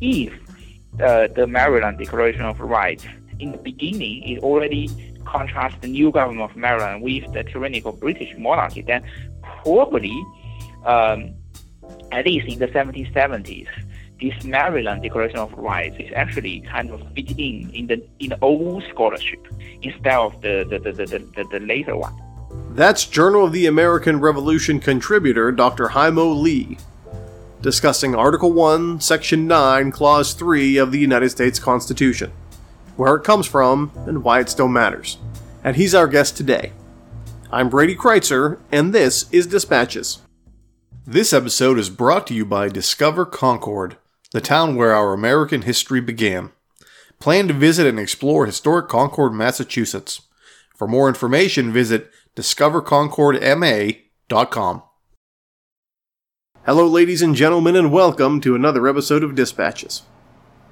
If uh, the Maryland Declaration of Rights, in the beginning, it already contrasts the new government of Maryland with the tyrannical British monarchy, then probably, um, at least in the 1770s, this Maryland Declaration of Rights is actually kind of fit in in the in the old scholarship instead of the the, the, the, the, the later one. That's Journal of the American Revolution contributor Dr. Haimo Lee discussing Article 1, Section 9, Clause 3 of the United States Constitution, where it comes from and why it still matters. And he's our guest today. I'm Brady Crytzer, and this is Dispatches. This episode is brought to you by Discover Concord, the town where our American history began. Plan to visit and explore historic Concord, Massachusetts. For more information, visit discoverconcordma.com. Hello, ladies and gentlemen, and welcome to another episode of Dispatches.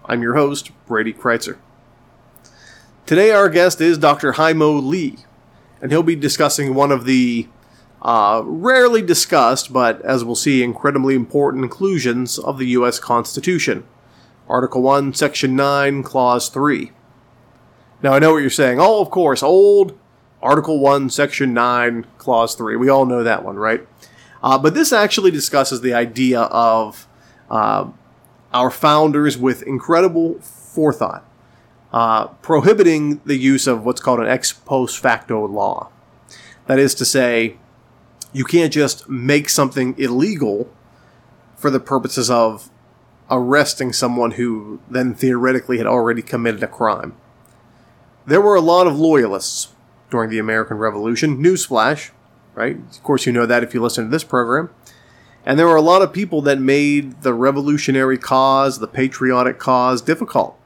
I'm your host, Brady Crytzer. Today, our guest is Dr. Haimo Lee, and he'll be discussing one of the uh, rarely discussed, but as we'll see, incredibly important inclusions of the U.S. Constitution Article 1, Section 9, Clause 3. Now, I know what you're saying. Oh, of course, old Article 1, Section 9, Clause 3. We all know that one, right? Uh, but this actually discusses the idea of uh, our founders with incredible forethought uh, prohibiting the use of what's called an ex post facto law. That is to say, you can't just make something illegal for the purposes of arresting someone who then theoretically had already committed a crime. There were a lot of loyalists during the American Revolution. Newsflash, right? Of course, you know that if you listen to this program. And there were a lot of people that made the revolutionary cause, the patriotic cause, difficult.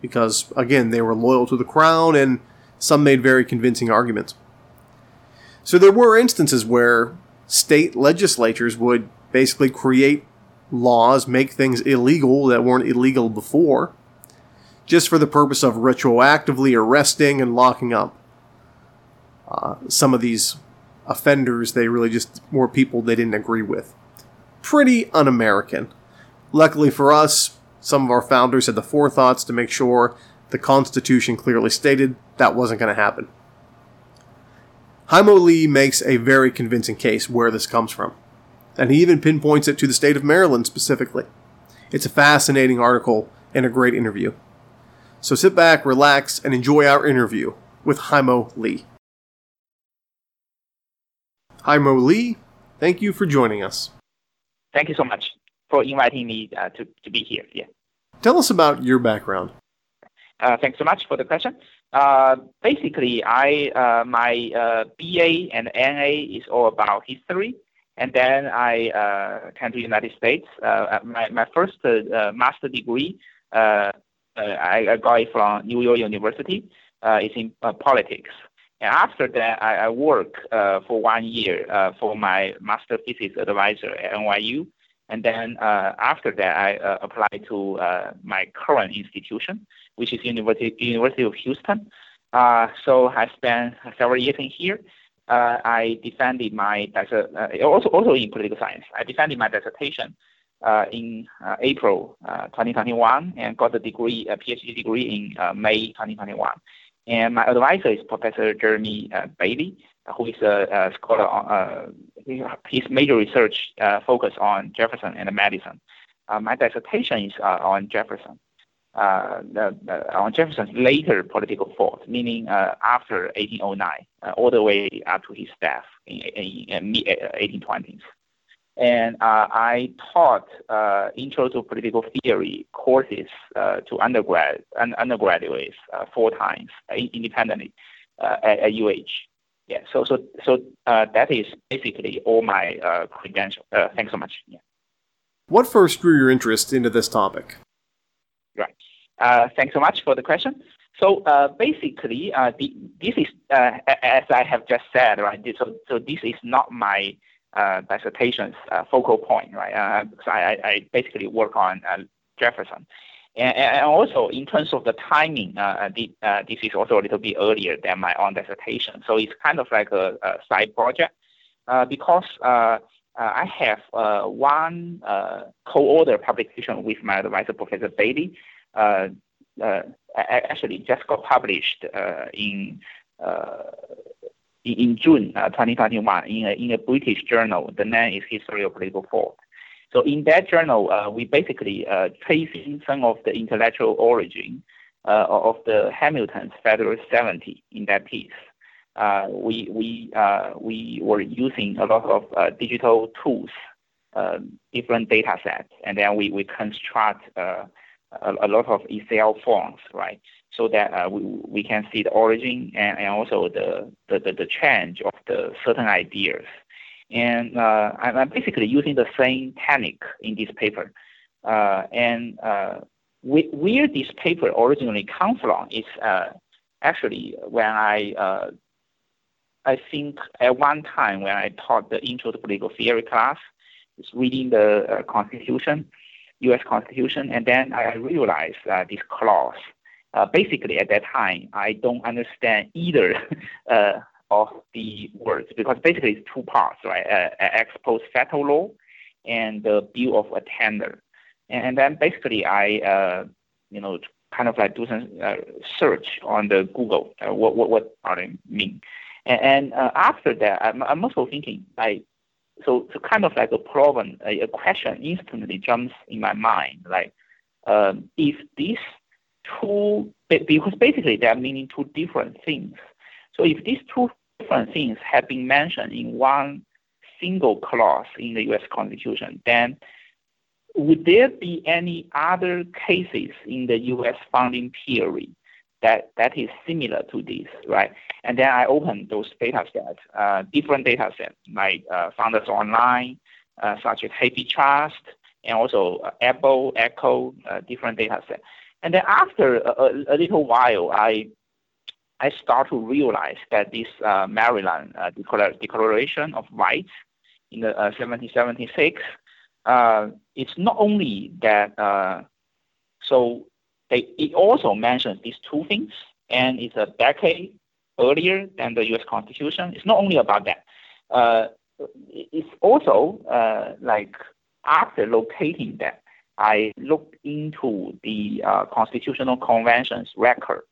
Because, again, they were loyal to the crown and some made very convincing arguments. So there were instances where state legislatures would basically create laws, make things illegal that weren't illegal before, just for the purpose of retroactively arresting and locking up uh, some of these offenders, they really just were people they didn't agree with. Pretty un American. Luckily for us, some of our founders had the forethoughts to make sure the Constitution clearly stated that wasn't going to happen. Haimo Lee makes a very convincing case where this comes from, and he even pinpoints it to the state of Maryland specifically. It's a fascinating article and a great interview. So sit back, relax, and enjoy our interview with Haimo Lee. Haimo Lee, thank you for joining us. Thank you so much for inviting me uh, to, to be here. Yeah. Tell us about your background. Uh, thanks so much for the question. Uh, basically, I uh, my uh, BA and MA is all about history, and then I uh, came to the United States. my my first master degree, I, I, got it from New York University. it's in politics. And after that, I, I worked uh, for one year uh, for my master thesis advisor at NYU. And then uh, after that, I uh, applied to uh, my current institution, which is University, University of Houston. Uh, so I spent several years in here. I defended my also also in political science. I defended my dissertation in April 2021 and got the degree, a PhD degree in May 2021. And my advisor is Professor Jeremy uh, Bailey, who is a, a scholar on, uh, his major research uh, focus on Jefferson and Madison. Uh, my dissertation is uh, on Jefferson, uh, the, the, on Jefferson's later political thought, meaning after 1809, all the way up to his death in, in, in mid 1820s. And uh, I taught uh, Intro to Political Theory courses uh, to undergrad and undergraduates uh, four times uh, independently uh, at, at, UH. Yeah, so so so that is basically all my credentials. thanks so much. Yeah. What first drew your interest into this topic? Right. Uh, thanks so much for the question. So uh, basically, uh, the, this is uh, as I have just said, right? So, so this is not my uh, Uh, dissertation's uh, focal point, right? Uh, because I, I basically work on uh, Jefferson. And, and, also in terms of the timing, the, this is also a little bit earlier than my own dissertation. So it's kind of like a, a side project because I have one co-author publication with my advisor, Professor Bailey, uh, uh, actually just got published uh, in in June 2021 in a, in a British journal. The name is History of Political Thought. So in that journal, uh, we basically uh, tracing some of the intellectual origin uh, of the Hamilton's Federalist 70 in that piece. we we we were using a lot of digital tools, different data sets, and then we we construct a, a lot of Excel forms, right? So that uh, we, we can see the origin and, and also the, the, the, the change of the certain ideas. And uh, I'm basically using the same technique in this paper. Uh, and uh, where this paper originally comes from is actually when I I think at one time when I taught the intro to political theory class, it's reading the uh, Constitution, U.S. Constitution, and then I realized uh, this clause. Uh, basically, at that time, I don't understand either uh, of the words because basically it's two parts, right? Uh, ex post facto law and the bill of attainder. And, then basically, I, uh, you know, kind of like do some uh, search on the Google. Uh, what what what are they mean? And, and after that, I'm, I'm also thinking like so, so kind of like a problem, a, a question instantly jumps in my mind, like um, if these two, because basically they are meaning two different things. So if these two different things have been mentioned in one single clause in the U.S. Constitution, then would there be any other cases in the U.S. founding period that, that is similar to this, right? And then I open those data sets, uh, different data sets like uh, Founders Online, uh, such as Happy HathiTrust, and also uh, Apple, ECCO, uh, different data sets. And then after a, a, little while, I I start to realize that this uh, Maryland uh, Declaration of Rights in the 1776, it's not only that so they, it also mentions these two things, and it's a decade earlier than the U.S. Constitution. It's not only about that. Uh, it's also uh, like after locating that, I looked into the uh, constitutional conventions record,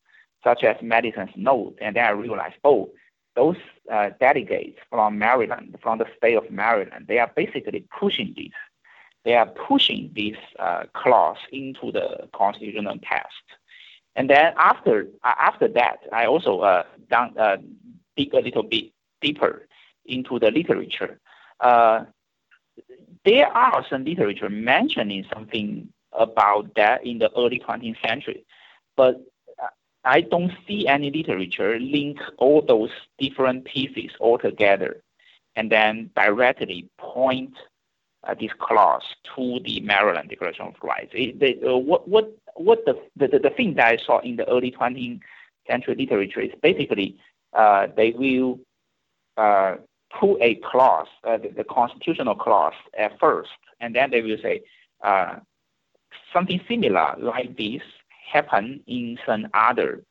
such as Madison's note, and then I realized, oh, those uh, delegates from Maryland, from the state of Maryland, they are basically pushing this they are pushing this uh, clause into the constitutional text. And then after uh, after that, I also uh, done, uh, dig a little bit deeper into the literature. There are some literature mentioning something about that in the early 20th century, but I don't see any literature link all those different pieces all together and then directly point uh, this clause to the Maryland Declaration of Rights. It, they, uh, what what what the, the the thing that I saw in the early 20th century literature is basically uh, they will uh, put a clause, uh, the, the, constitutional clause at first, and then they will say uh, something similar like this happened in some other,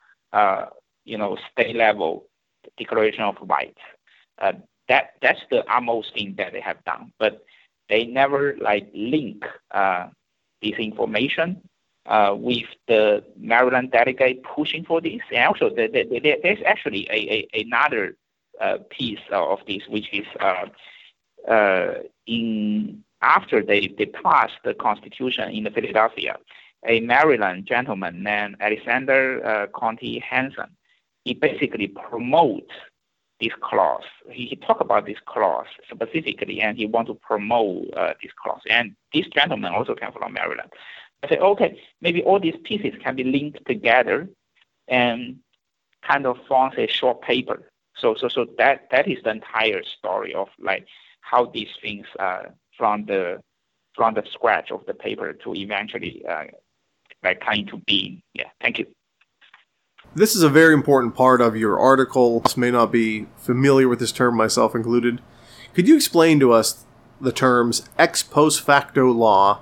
you know, state level declaration of rights. that that's the utmost thing that they have done, but they never like link uh, this information uh, with the Maryland delegate pushing for this. And also, the, the, the, there's actually a, a another uh, piece of this, which is uh, uh, in after they, they passed the Constitution in Philadelphia, a Maryland gentleman named Alexander uh, Contee Hanson, he basically promotes this clause. He, he talked about this clause specifically, and he want to promote uh, this clause. And this gentleman also came from Maryland. I said, okay, maybe all these pieces can be linked together and kind of form a short paper. So, so, so that that is the entire story of like how these things uh, from the from the scratch of the paper to eventually uh, like come into being. Yeah, thank you. This is a very important part of your article. This may not be familiar with this term, myself included. Could you explain to us the terms ex post facto law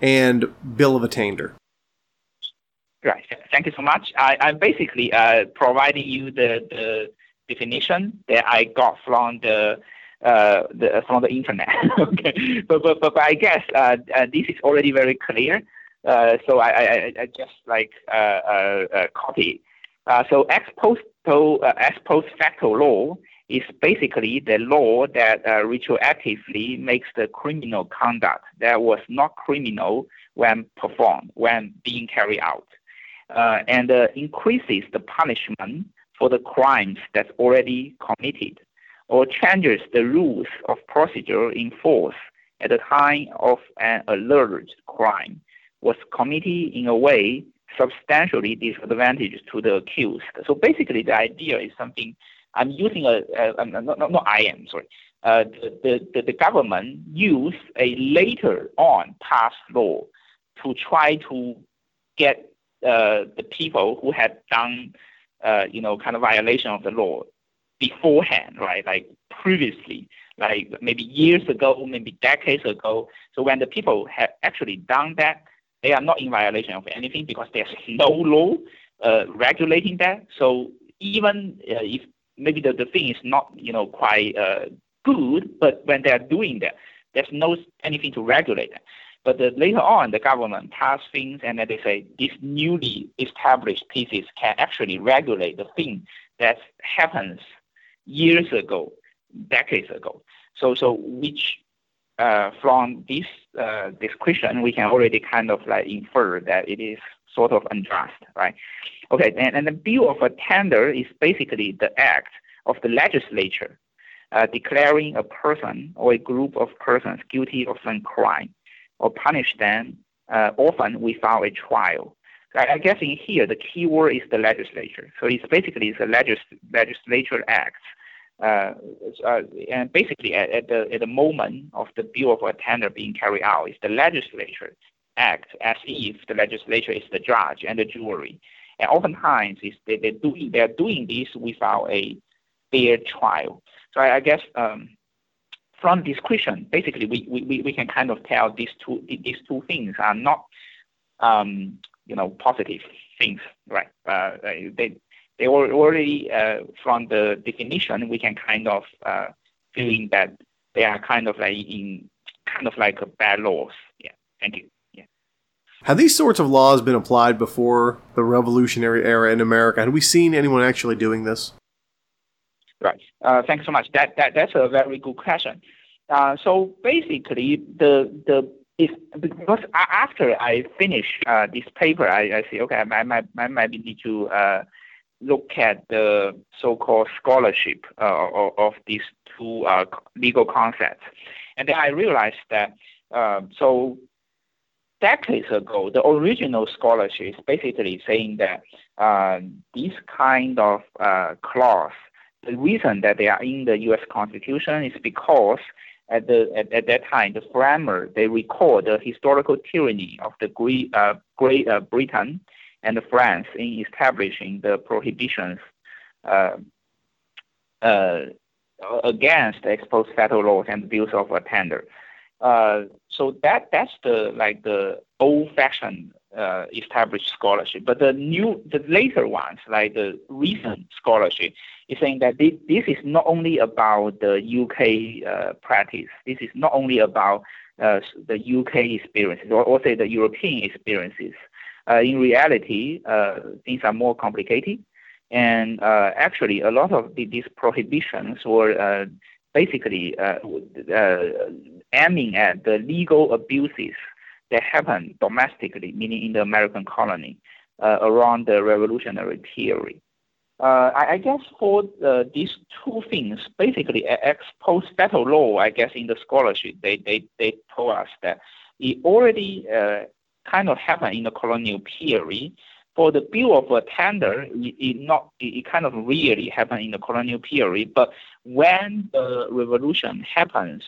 and bill of attainder? Right. Thank you so much. I, I'm basically uh, providing you the, the definition that I got from the uh, the, from the internet. okay, but, but but but I guess uh, uh, this is already very clear. Uh, so I, I, I just like uh, uh, copy. So ex post ex post facto law is basically the law that retroactively makes the criminal conduct that was not criminal when performed, when being carried out, and increases the punishment for the crimes that's already committed, or changes the rules of procedure in force at the time of an alleged crime was committed in a way substantially disadvantageous to the accused. So basically, the idea is something I'm using a, a, a not, not I am sorry. Uh, the, the, the government use a later on passed law to try to get uh, the people who had done uh, you know kind of violation of the law beforehand, right? Like previously, like maybe years ago, maybe decades ago. So when the people have actually done that, they are not in violation of anything because there's no law uh, regulating that. So even uh, if maybe the, the thing is not you know quite uh, good, but when they are doing that, there's no anything to regulate that. But the, later on, the government pass things and then they say these newly established pieces can actually regulate the thing that happens years ago, decades ago. So, so which uh, from this uh, description, we can already kind of like infer that it is sort of unjust, right? Okay, and, and the bill of attainder is basically the act of the legislature uh, declaring a person or a group of persons guilty of some crime or punish them uh, often without a trial. I, guess in here the key word is the legislature. So it's basically a legis- legislature act uh, uh, and basically at, at, the at the moment of the bill of attainder being carried out, is the legislature act as if the legislature is the judge and the jury, and oftentimes is they they doing they're doing this without a fair trial. So I, I guess um, from this question, basically we, we, we can kind of tell these two these two things are not um, you know positive things, right? Uh, they they were already uh, from the definition we can kind of uh, feeling that they are kind of like in kind of like bad laws. Yeah. Thank you. Have these sorts of laws been applied before the Revolutionary era in America? Have we seen anyone actually doing this? Right. Uh, thanks so much. That that that's a very good question. Uh, so basically, the the if because after I finish uh, this paper, I, say okay, I might need to look at the so-called scholarship of, these two legal concepts. And then I realized that, so decades ago, the original scholarship is basically saying that uh, this kind of clause, the reason that they are in the U.S. Constitution is because at, the, at, at that time, the framer, they record the historical tyranny of the Great, uh, Great Britain and France in establishing the prohibitions uh, uh, against ex post facto laws and bills of attainder. Uh, so that that's the like the old-fashioned uh, established scholarship. But the new, the later ones, like the recent scholarship, is saying that this, this is not only about the UK uh, practice. This is not only about uh, the UK experiences, or, or say the European experiences. Uh, in reality, uh, things are more complicated. And actually, a lot of the, these prohibitions were basically aiming at the legal abuses that happened domestically, meaning in the American colony, around the revolutionary period. Uh, I, I, guess for uh, these two things, basically ex post facto law, I guess in the scholarship, they, they, they told us that it already uh, kind of happened in the colonial period. For the bill of attainder, it, it not it, it kind of really happened in the colonial period. But when the revolution happens,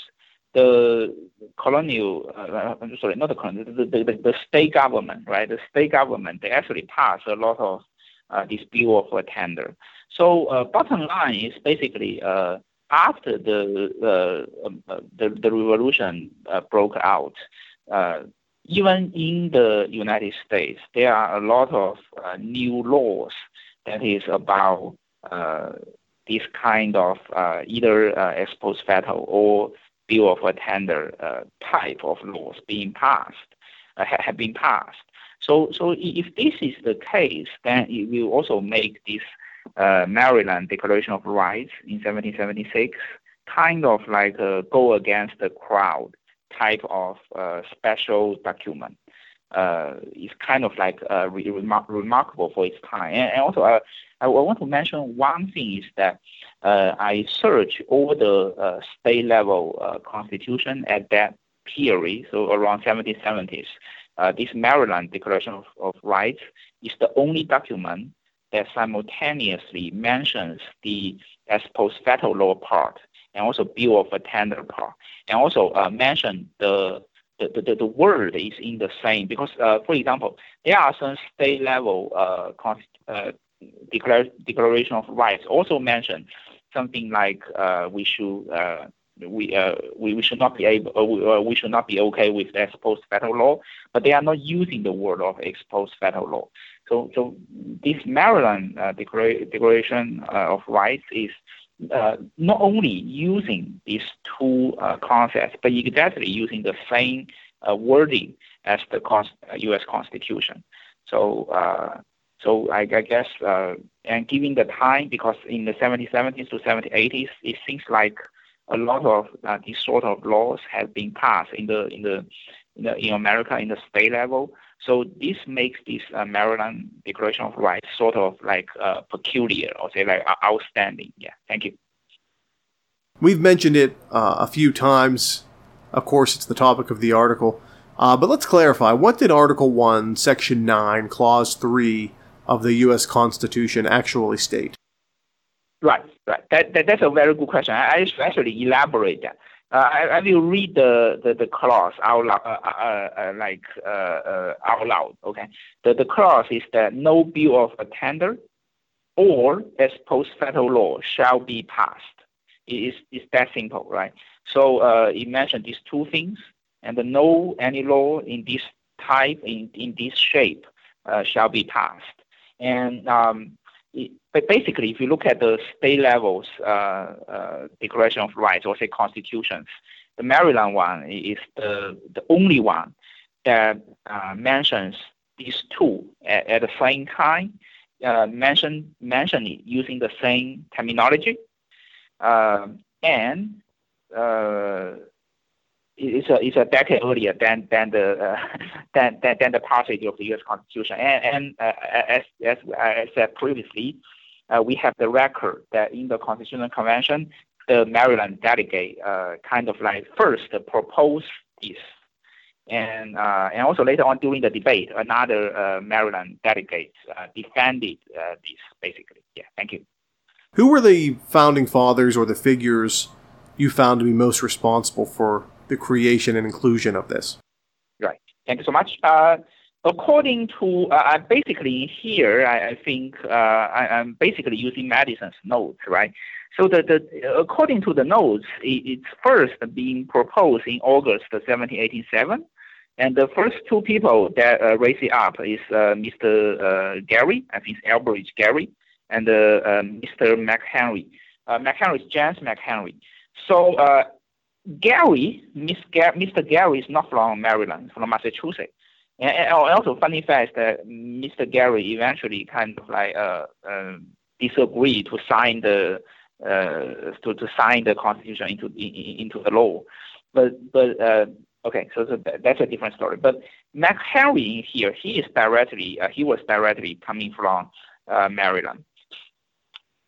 the colonial, uh, sorry, not the colonial, the, the, the, the, state government, right? The state government, they actually pass a lot of uh, this bill of attainder. So uh, bottom line is basically uh, after the, uh, um, uh, the, the revolution uh, broke out, uh, even in the United States, there are a lot of uh, new laws that is about uh, this kind of uh, either uh, ex post facto or bill of attainder uh, type of laws being passed, uh, have been passed. So, so if this is the case, then it will also make this uh, Maryland Declaration of Rights in 1776 kind of like go against the crowd type of uh, special document. Uh, it's kind of like uh, re- remar- remarkable for its time. And, and also, uh, I, want to mention one thing is that I searched all the state level constitution at that period, so around 1770s. Uh, this Maryland Declaration of, of Rights is the only document that simultaneously mentions the ex post facto law part and also bill of attainder part, and also uh, mention the the, the, the word is in the same because, uh, for example, there are some state level uh, uh, declare, declaration of rights also mention something like uh, we should uh, we, uh, we we should not be able uh, we, uh, we should not be okay with ex post facto law, but they are not using the word of ex post facto law. So so this Maryland uh, declaration uh, of rights is uh, not only using these two uh, concepts, but exactly using the same uh, wording as the U.S. Uh, Constitution. So, uh, so I, I guess, uh, and given the time, because in the 1770s to 1780s, it seems like a lot of these sort of laws have been passed in the in the in, the, in America in the state level. So this makes this uh, Maryland Declaration of Rights sort of like uh, peculiar or say like outstanding. Yeah, thank you. We've mentioned it uh, a few times. Of course, it's the topic of the article. Uh, but let's clarify what did Article 1, Section 9, Clause 3 of the U.S. Constitution actually state? Right, right. That, that, that's a very good question. I, I should actually elaborate that. Uh, I, will read the, clause out loud, uh, uh, like out loud. Okay, the, the clause is that no bill of attainder or ex post facto law shall be passed. It is it's that simple, right? So mentioned these two things, and no any law in this type in in this shape shall be passed. And um, but basically, if you look at the state levels uh, uh, Declaration of Rights or say constitutions, the Maryland one is the, the only one that uh, mentions these two at, at the same time, uh, mention, mention it using the same terminology, um, and uh, it's a it's a decade earlier than than the uh, than, than than the passage of the U.S. Constitution. And and uh, as as I said previously, uh, we have the record that in the Constitutional Convention, the Maryland delegate uh, kind of like first proposed this, and uh, and also later on during the debate, another uh, Maryland delegate defended this basically. Yeah, thank you. Who were the founding fathers or the figures you found to be most responsible for the creation and inclusion of this? Right. Thank you so much. Uh, according to uh, basically here, I, I think uh, I, am basically using Madison's notes, right? So the, the according to the notes, it, it's first being proposed in August 1787. And the first two people that uh, raise it up is uh, Mr. Uh, Gerry, I think it's Elbridge Gerry, and uh, Mr. McHenry. McHenry is James McHenry. So Gerry, Mr. Gerry is not from Maryland, from Massachusetts. And, and also, funny fact that Mr. Gerry eventually kind of like uh, uh, disagreed to sign the uh, to, to sign the Constitution into in, into the law. But but uh, okay, so, so that's a different story. But McHenry here, he is directly uh, he was directly coming from uh, Maryland.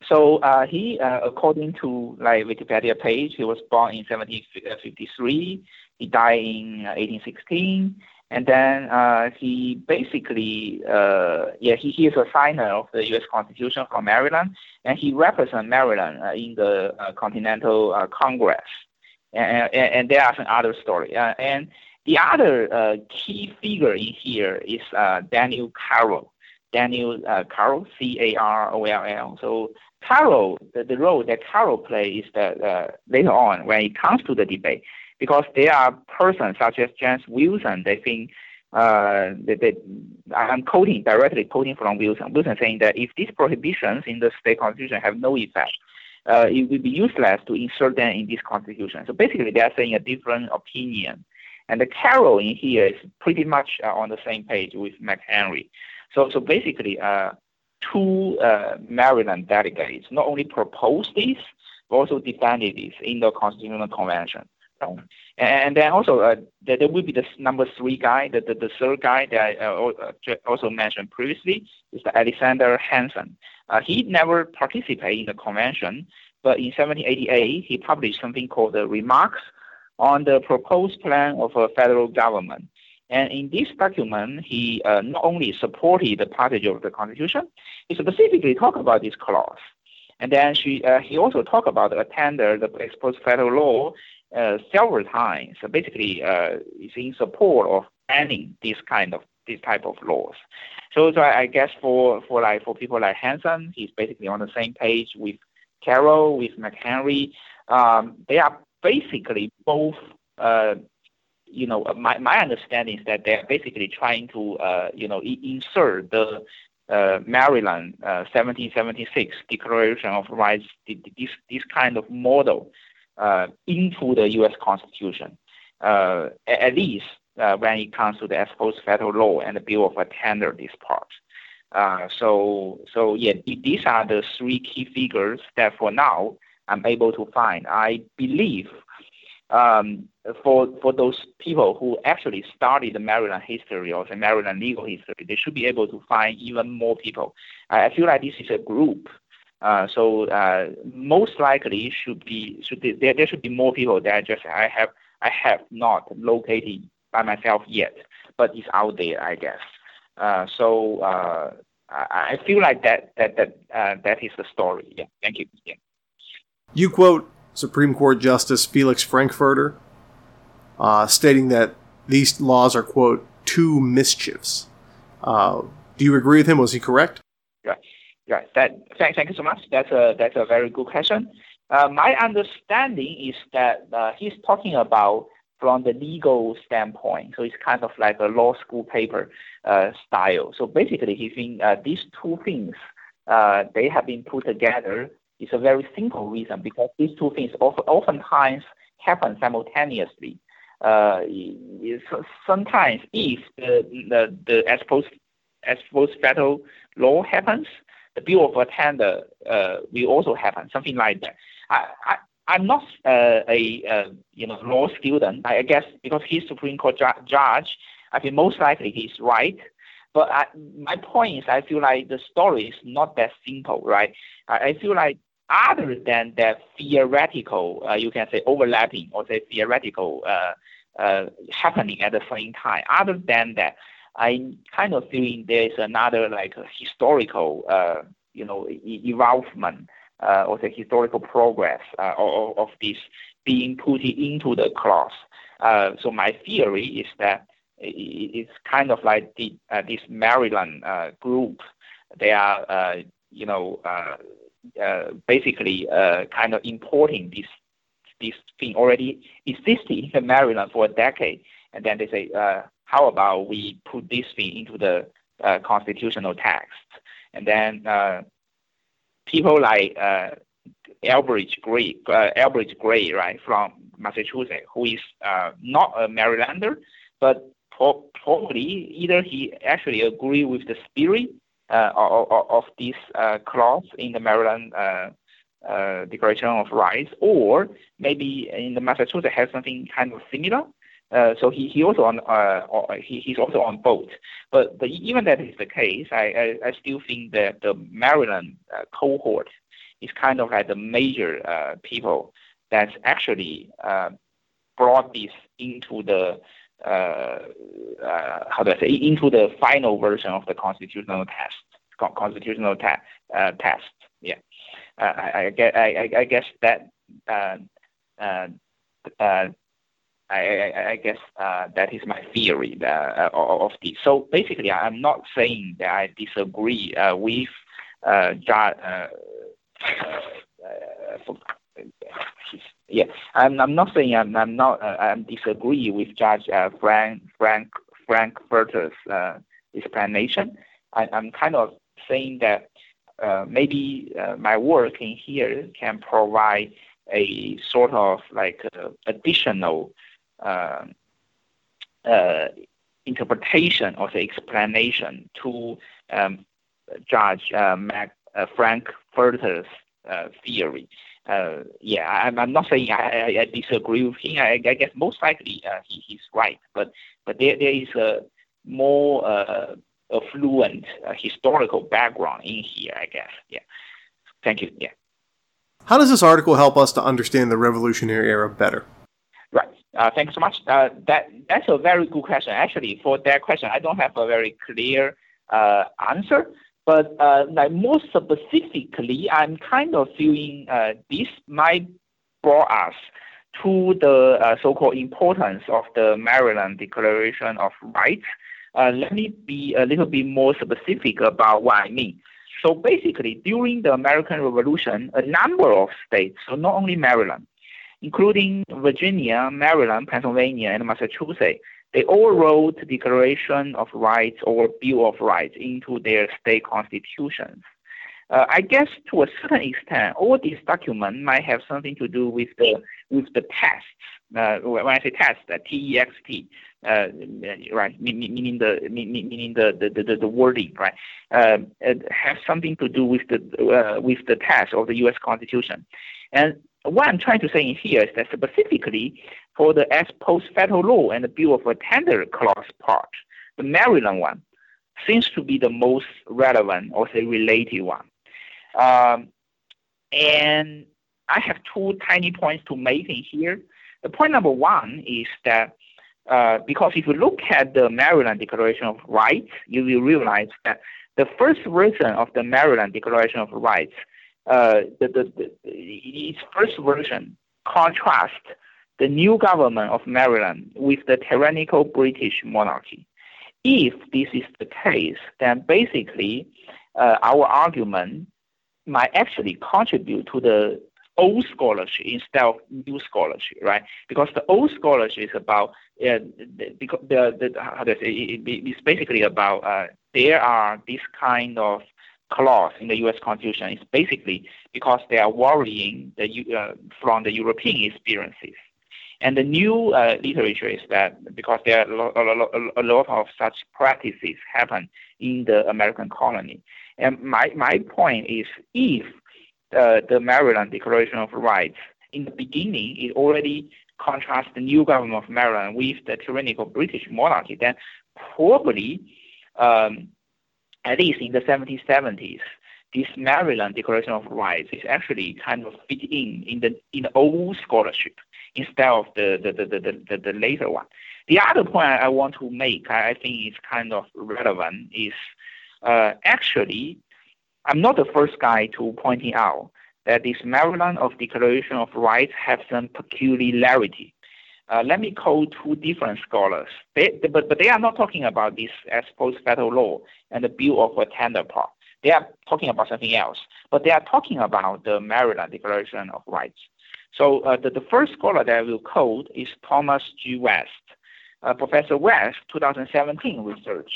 So uh, he, uh, according to like Wikipedia page, he was born in 1753. He died in 1816, and then uh, he basically, uh, yeah, he, he is a signer of the U.S. Constitution from Maryland, and he represents Maryland uh, in the uh, Continental Congress. and, and, and there are some other story. and the other key figure in here is Daniel Carroll. Daniel uh, Carroll, C-A-R-O-L-L. So Carroll, the, the role that Carroll plays is that uh, later on when it comes to the debate, because there are persons such as James Wilson, they think uh, I'm quoting directly quoting from Wilson. Wilson saying that if these prohibitions in the state constitution have no effect, uh, it would be useless to insert them in this constitution. So basically, they are saying a different opinion. And the Carroll in here is pretty much uh, on the same page with McHenry. So, so basically, uh, two uh, Maryland delegates not only proposed this, but also defended this in the Constitutional Convention. Um, and then also, uh, there, there will be the number three guy, the, the, the third guy that I uh, uh also mentioned previously, is the Alexander Hanson. Uh, he never participated in the convention, but in 1788, he published something called the Remarks on the Proposed Plan of a Federal Government. And in this document, he uh, not only supported the passage of the Constitution, he specifically talked about this clause. And then she, uh, he also talked about the tender, the exposed federal law uh, several times. So basically, uh, in support of banning this kind of this type of laws. So, so I, guess for, for like for people like Hanson, he's basically on the same page with Carroll, with McHenry. Um, they are basically both uh, you know, my, my understanding is that they're basically trying to, uh, you know, insert the uh, Maryland uh, 1776 Declaration of Rights, this, this kind of model uh, into the U.S. Constitution, uh, at least uh, when it comes to the exposed federal law and the Bill of Attainder, this part. so, so yeah, these are the three key figures that for now I'm able to find. I believe um, for for those people who actually study the Maryland history or the Maryland legal history, they should be able to find even more people. I feel like this is a group. Uh, so uh, most likely should be should be, there, there should be more people that just I have I have not located by myself yet, but it's out there I guess. Uh, so uh, I, I feel like that that that uh, that is the story. Yeah, thank you. Yeah. You quote Supreme Court Justice Felix Frankfurter, uh, stating that these laws are, quote, two mischiefs. Uh, do you agree with him? Was he correct? Right. Right. That, thank, thank you so much. That's a, that's a very good question. Uh, my understanding is that uh, he's talking about from the legal standpoint. So it's kind of like a law school paper uh, style. So basically, he thinks uh, these two things uh, they have been put together it's a very simple reason because these two things often, oftentimes happen simultaneously. Uh, sometimes if the, the, the exposed, exposed federal law happens, the bill of attainder uh, will also happen, something like that. I, I, I'm not uh, a uh, you know law student. I guess because he's Supreme Court ju- judge, I think most likely he's right. But I, my point is, I feel like the story is not that simple, right? I, I feel like other than that theoretical, uh, you can say overlapping or say theoretical uh, uh, happening at the same time. Other than that, I'm kind of feeling there is another like historical, uh, you know, uh, or the historical progress uh, of, of this being put into the clause. so my theory is that it's kind of like the, this Maryland group. They are, you know, uh, basically uh, kind of importing this this thing already existing in Maryland for a decade, and then they say, uh, how about we put this thing into the uh, constitutional text, and then uh, people like uh, Elbridge Gray, Elbridge Gray, right from Massachusetts, who is uh, not a Marylander, but probably either he actually agree with the spirit uh, of, of this uh, clause in the Maryland uh, Declaration of Rights, or maybe in the Massachusetts has something kind of similar. Uh, so he, he also on uh, he, he's also on both. But, but even that is the case, I, I, I still think that the Maryland uh, cohort is kind of like the major people that's actually brought this into the uh, uh, how do I say, into the final version of the constitutional test, constitutional te- uh, test. Yeah, I, I, I, guess that uh, I, I, guess uh, that is my theory uh, of this. So basically, I'm not saying that I disagree uh, with uh, uh, yeah, I'm, I'm not saying I'm, I'm not I'm disagree with Judge Frank Frank Frankfurter's explanation. I, I'm kind of saying that uh, maybe uh, my work in here can provide a sort of like uh, additional uh, uh, interpretation or the explanation to um, Judge Mac, Frankfurter's theory. Yeah, I'm, I'm, not saying I, I, disagree with him. I, I guess most likely he, he's right, but but there, there is a more affluent uh, historical background in here, I guess. Yeah. Thank you. Yeah. How does this article help us to understand the Revolutionary Era better? Right. Uh, thanks so much. Uh, that that's a very good question. Actually, for that question, I don't have a very clear uh, answer. But uh, like more specifically, I'm kind of feeling uh, this might brought us to the uh, so-called importance of the Maryland Declaration of Rights uh, let me be a little bit more specific about what I mean. So basically, during the American Revolution, a number of states, so not only Maryland, including Virginia, Maryland, Pennsylvania, and Massachusetts, they all wrote Declaration of Rights or Bill of Rights into their state constitutions. Uh, I guess to a certain extent, all these documents might have something to do with the with the tests. Uh, when I say test, uh, T E X T, uh, right, meaning the meaning the the, the, the wording, right, uh, it has something to do with the uh, with the text of the U.S. Constitution. And what I'm trying to say here is that specifically for the ex post federal law and the Bill of Attainder clause part, the Maryland one seems to be the most relevant or say related one. Um, and I have two tiny points to make in here. The point number one is that uh, because if you look at the Maryland Declaration of Rights, you will realize that the first version of the Maryland Declaration of Rights, uh, the, the, the, its first version contrasts the new government of Maryland with the tyrannical British monarchy. If this is the case, then basically uh, our argument might actually contribute to the old scholarship instead of new scholarship, right? Because the old scholarship is about uh, because the, the how do I say it, it's basically about uh, there are this kind of clause in the U.S. Constitution. is basically because they are worrying the, uh, from the European experiences. And the new uh, literature is that because there are a lot, of such practices happen in the American colony. And my, my point is if uh, the Maryland Declaration of Rights. In the beginning, it already contrasts the new government of Maryland with the tyrannical British monarchy. Then probably, um, at least in the 1770s, this Maryland Declaration of Rights is actually kind of fit in in the in the old scholarship instead of the the, the, the, the, the later one. The other point I want to make, I think is kind of relevant, is uh, actually I'm not the first guy to pointing out that this Maryland of Declaration of Rights have some peculiarity. Uh, let me quote two different scholars, they, they, but, but they are not talking about this as post federal law and the Bill of Attainder part. They are talking about something else, but they are talking about the Maryland Declaration of Rights. So uh, the, the first scholar that I will quote is Thomas G. West. Uh, Professor West, 2017 research,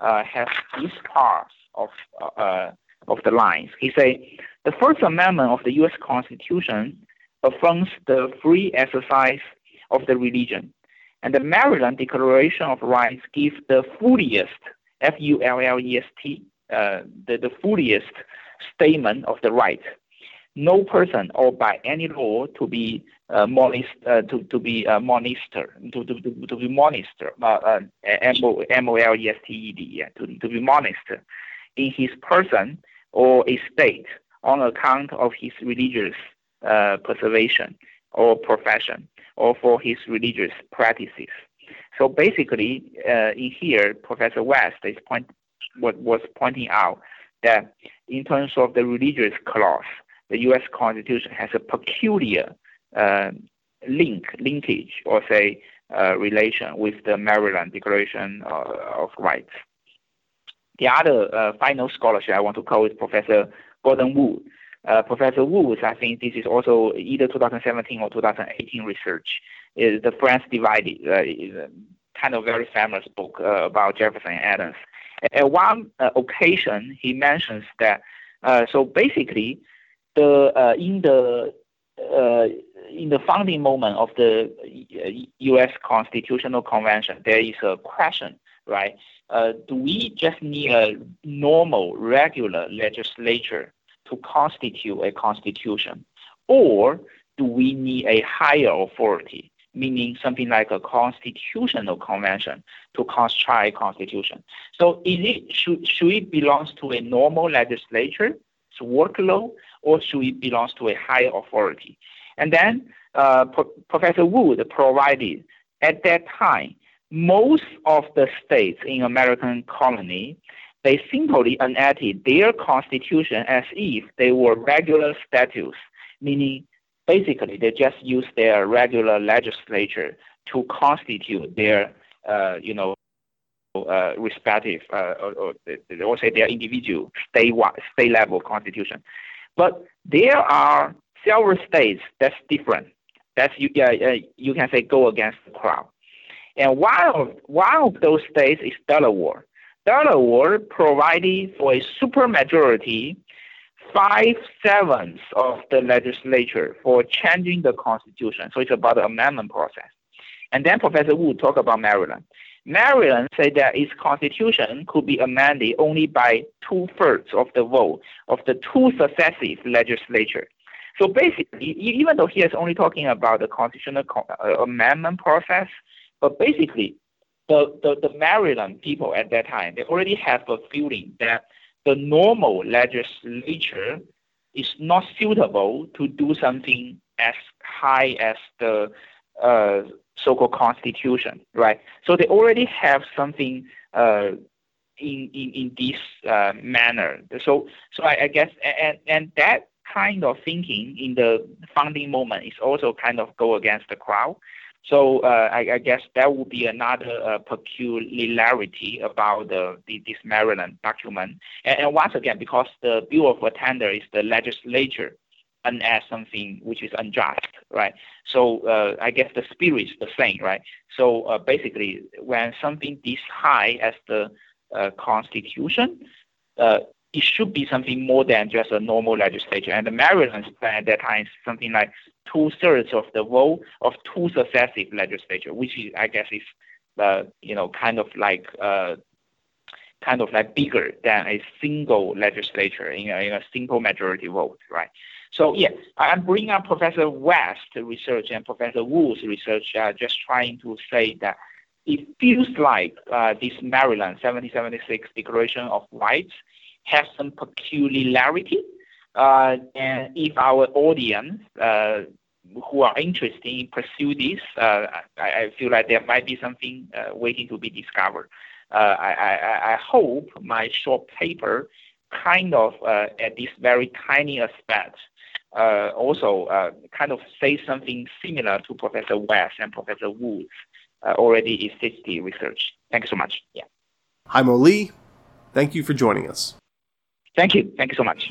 uh, has this part of uh, of the lines. He say the First Amendment of the U.S. Constitution affirms the free exercise of the religion, and the Maryland Declaration of Rights gives the fullest F-U-L-L-E-S-T uh, the, the fullest statement of the right. No person or by any law to be uh, monist, uh, to, to be a monister, to, to, to, to be monister, uh, uh, M-O-L-E-S-T-E-D, yeah, to, to be monister in his person or estate on account of his religious uh, preservation or profession or for his religious practices. So basically, uh, in here, Professor West is point, what was pointing out that in terms of the religious clause, the U.S. Constitution has a peculiar uh, link, linkage, or say uh, relation with the Maryland Declaration of Rights. The other uh, final scholarship I want to call is Professor Gordon Wood. Uh, Professor Wood, I think this is also either 2017 or 2018 research. Is the Friends Divided? Uh, kind of very famous book uh, about Jefferson Adams. At one occasion, he mentions that. So basically, the in the in the founding moment of the U.S. Constitutional Convention, there is a question, right? Uh, do we just need a normal, regular legislature to constitute a constitution? Or do we need a higher authority, meaning something like a constitutional convention to construct a constitution? So is it, should, should it belong to a normal legislature, workload, or should it belong to a higher authority? And then uh, Pro- Professor Wood provided at that time most of the states in American colony, they simply enacted their constitution as if they were regular statutes, meaning basically they just use their regular legislature to constitute their, uh, you know, uh, respective, uh, or, or, or, say their individual state state level constitution. But there are several states that's different. That's you, yeah, you can say go against the crowd. And one of, one of those states is Delaware. Delaware provided for a supermajority, five sevenths of the legislature for changing the constitution. So it's about the amendment process. And then Professor Wood talked about Maryland. Maryland said that its constitution could be amended only by two thirds of the vote of the two successive legislature. So basically, even though he is only talking about the constitutional uh, amendment process, but basically, the, the, the Maryland people at that time, they already have a feeling that the normal legislature is not suitable to do something as high as the uh, so-called constitution, right? So they already have something uh, in, in, in this uh, manner. So, so I, I guess, and, and that kind of thinking in the founding moment is also kind of go against the crowd. So uh, I, guess that would be another uh, peculiarity about this Maryland document. And, once again, because the Bill of Attainder is the legislature and as something which is unjust, right? So uh, I guess the spirit is the same, right? So basically, when something this high as the Constitution, it should be something more than just a normal legislature. And the Maryland's plan at that time is something like two thirds of the vote of two successive legislature, which is, I guess is uh, you know kind of like uh, kind of like bigger than a single legislature in a, in a single majority vote, right? So yeah, I'm bringing up Professor West's research and Professor Wood's research, uh, just trying to say that it feels like uh, this Maryland 1776 Declaration of Rights has some peculiarity and if our audience uh, who are interested in pursue this, uh, I, I, feel like there might be something uh, waiting to be discovered. Uh, I, I, I, hope my short paper kind of uh, at this very tiny aspect also kind of say something similar to Professor West and Professor Wood's already existing research. Thank you so much. Yeah. Hi, Mo Lee. Thank you for joining us. Thank you. Thank you so much.